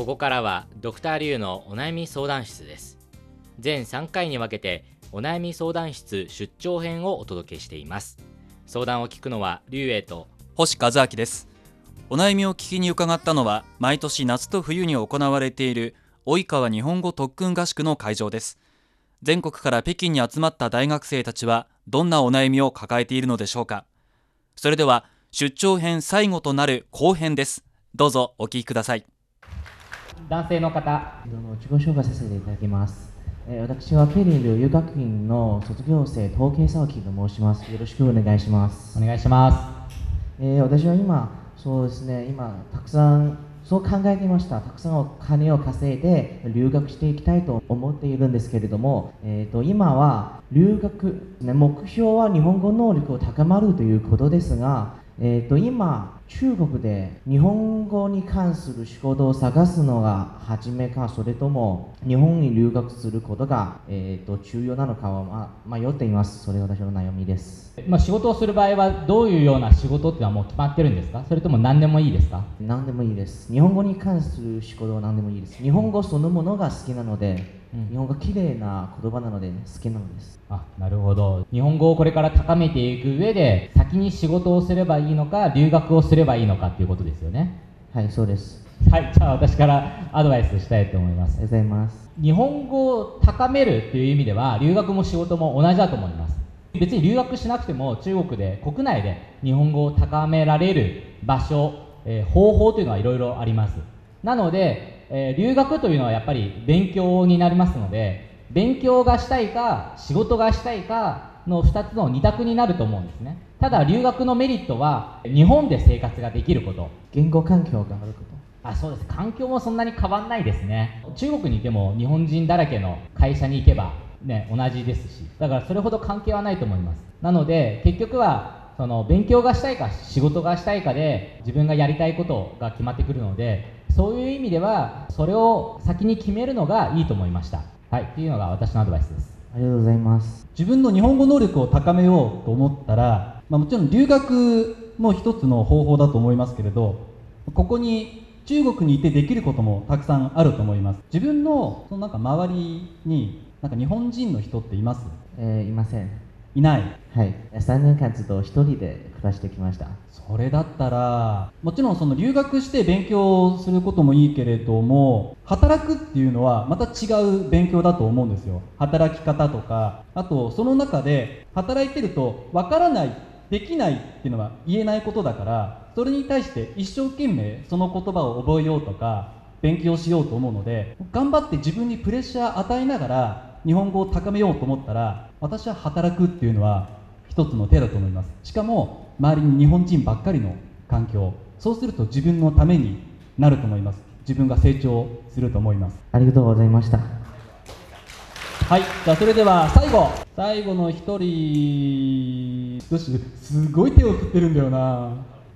ここからはドクターリュウのお悩み相談室です。全3回に分けてお悩み相談室出張編をお届けしています。相談を聞くのはリュウエイと星和明です。お悩みを聞きに伺ったのは毎年夏と冬に行われている及川日本語特訓合宿の会場です。全国から北京に集まった大学生たちはどんなお悩みを抱えているのでしょうか。それでは出張編最後となる後編です。どうぞお聞きください。男性の方どうも自己紹介させていただきます。えー私はケリン留学院の卒業生、統計沢木と申します。よろしくお願いします。お願いしまえー私は今、そうですね、今、たくさん、そう考えていました。たくさんお金を稼いで留学していきたいと思っているんですけれども、えー、と今は留学、ね、目標は日本語能力を高まるということですが、えー、と今、中国で日本語に関する仕事を探すのが初めか、それとも日本に留学することが、えー、と重要なのかは、ま迷っています。それが私の悩みです。まあ、仕事をする場合はどういうような仕事っていうのはもう決まってるんですか？それとも何でもいいですか？何でもいいです。日本語に関する仕事は何でもいいです。日本語そのものが好きなので、うん日本語綺麗な言葉なので好きなのです。あなるほど日本語をこれから高めていく上で先に仕事をすればいいのか留学をすればいいのかっていうことですよねはい、そうです。はいじゃあ私からアドバイスしたいと思いますありがとうございます。日本語を高めるっていう意味では留学も仕事も同じだと思います別に留学しなくても中国で国内で日本語を高められる場所、えー方法というのはいろいろありますなので、えー留学というのはやっぱり勉強になりますので勉強がしたいか仕事がしたいかの2つの2択になると思うんですね。ただ留学のメリットは日本で生活ができること。言語環境があること。あそうです。環境もそんなに変わんないですね。中国にいても日本人だらけの会社に行けばね同じですし。だからそれほど関係はないと思います。なので結局はその勉強がしたいか仕事がしたいかで自分がやりたいことが決まってくるのでそういう意味ではそれを先に決めるのがいいと思いました。はい。っていうのが私のアドバイスですありがとうございます。自分の日本語能力を高めようと思ったら、まあ、もちろん留学も一つの方法だと思いますけれどここに中国にいてできることもたくさんあると思います自分のそのなんか周りになんか日本人の人っています？えーいません。いないはい。3年間ずっと一人で暮らしてきました。それだったらもちろんその留学して勉強することもいいけれども働くっていうのはまた違う勉強だと思うんですよ働き方とかあとその中で働いてるとわからないできないっていうのは言えないことだからそれに対して一生懸命その言葉を覚えようとか勉強しようと思うので頑張って自分にプレッシャー与えながら日本語を高めようと思ったら私は働くっていうのは一つの手だと思いますしかも周りに日本人ばっかりの環境そうすると自分のためになると思います自分が成長すると思いますありがとうございました。はいじゃあそれでは最後最後の一人よしすごい手を振ってるんだよな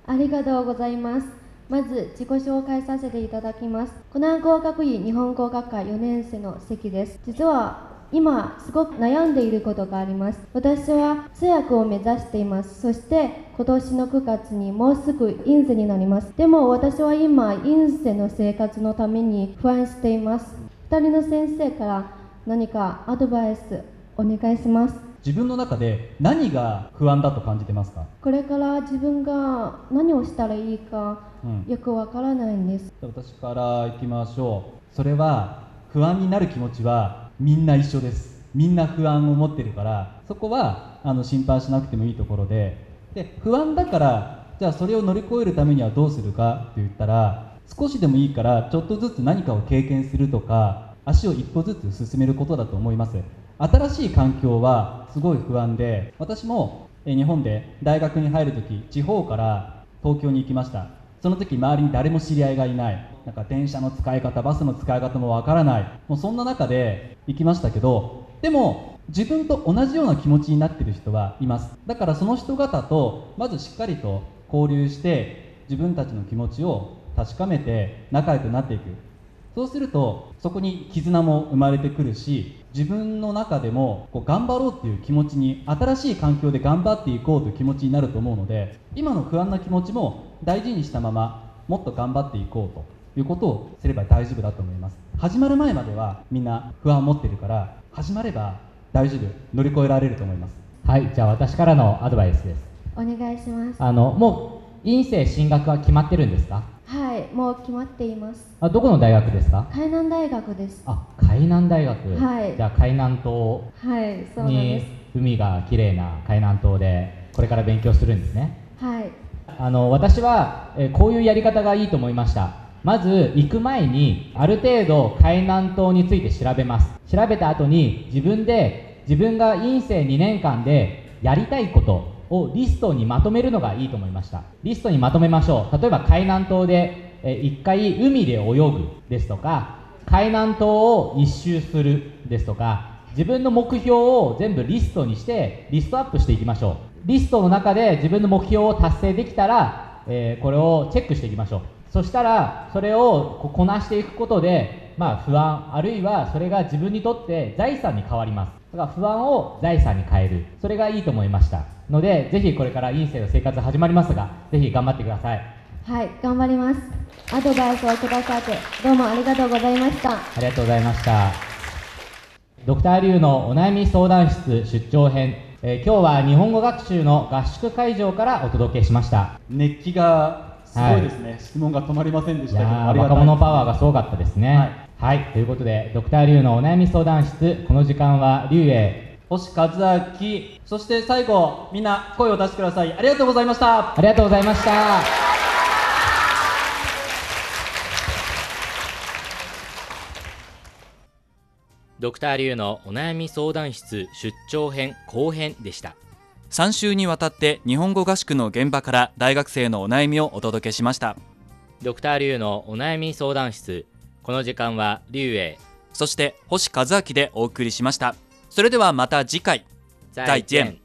ありがとうございます。まず自己紹介させていただきます。湖南工学院日本語学科4年生の関です。実は今すごく悩んでいることがあります。私は通訳を目指しています。そして今年の9月にもうすぐ院生になります。でも私は今院生の生活のために不安しています。二人の先生から何かアドバイスお願いします。自分の中で何が不安だと感じてますか、これから自分が何をしたらいいかうん、よくわからないんです。私からいきましょうそれは不安になる気持ちはみんな一緒です。みんな不安を持ってるからそこはあの心配しなくてもいいところで。で不安だからじゃあそれを乗り越えるためにはどうするかって言ったら少しでもいいからちょっとずつ何かを経験するとか足を一歩ずつ進めることだと思います。新しい環境はすごい不安で私も日本で大学に入るとき地方から東京に行きました。その時周りに誰も知り合いがいない。なんか電車の使い方バスの使い方もわからない。もうそんな中で行きましたけどでも自分と同じような気持ちになってる人はいます。だからその人方とまずしっかりと交流して自分たちの気持ちを確かめて仲良くなっていく。そうするとそこに絆も生まれてくるし自分の中でもこう頑張ろうっていう気持ちに新しい環境で頑張っていこうという気持ちになると思うので今の不安な気持ちも大事にしたままもっと頑張っていこうと。いうことをすれば大丈夫だと思います。始まる前まではみんな不安を持ってるから始まれば大丈夫。乗り越えられると思います。はいじゃあ私からのアドバイスです。お願いします。あのもう院生進学は決まってるんですか？はいもう決まっています。あどこの大学ですか？海南大学です。あ海南大学、はい。じゃあ海南島はいそうなんにです。海が綺麗な海南島でこれから勉強するんですね。はい。あの私は、えーこういうやり方がいいと思いましたまず行く前にある程度海南島について調べます。調べた後に自分で自分が院生2年間でやりたいことをリストにまとめるのがいいと思いました。リストにまとめましょう。例えば海南島で、1回海で泳ぐですとか海南島を一周するですとか自分の目標を全部リストにしてリストアップしていきましょう。リストの中で自分の目標を達成できたら、えーこれをチェックしていきましょう。そしたらそれをここなしていくことで、まあ、不安あるいはそれが自分にとって財産に変わります。だから不安を財産に変える。それがいいと思いました。のでぜひこれから院生の生活始まりますがぜひ頑張ってください。はい頑張ります。アドバイスをくださってどうもありがとうございました。ありがとうございました。ドクターリュウのお悩み相談室出張編、えー今日は日本語学習の合宿会場からお届けしました。熱気がすごいですね、質問が止まりませんでしたけどー若者パワーがすごかったですね。はい、ということで、ドクターリュウのお悩み相談室、この時間はリュウへ。星和明。そして最後みんな声を出してください。ありがとうございました。ありがとうございました。ドクターリュウのお悩み相談室出張編後編でした3週にわたって日本語合宿の現場から大学生のお悩みをお届けしました。ドクターリュウのお悩み相談室。この時間はリュウへ。そして星和明でお送りしました。それではまた次回。再见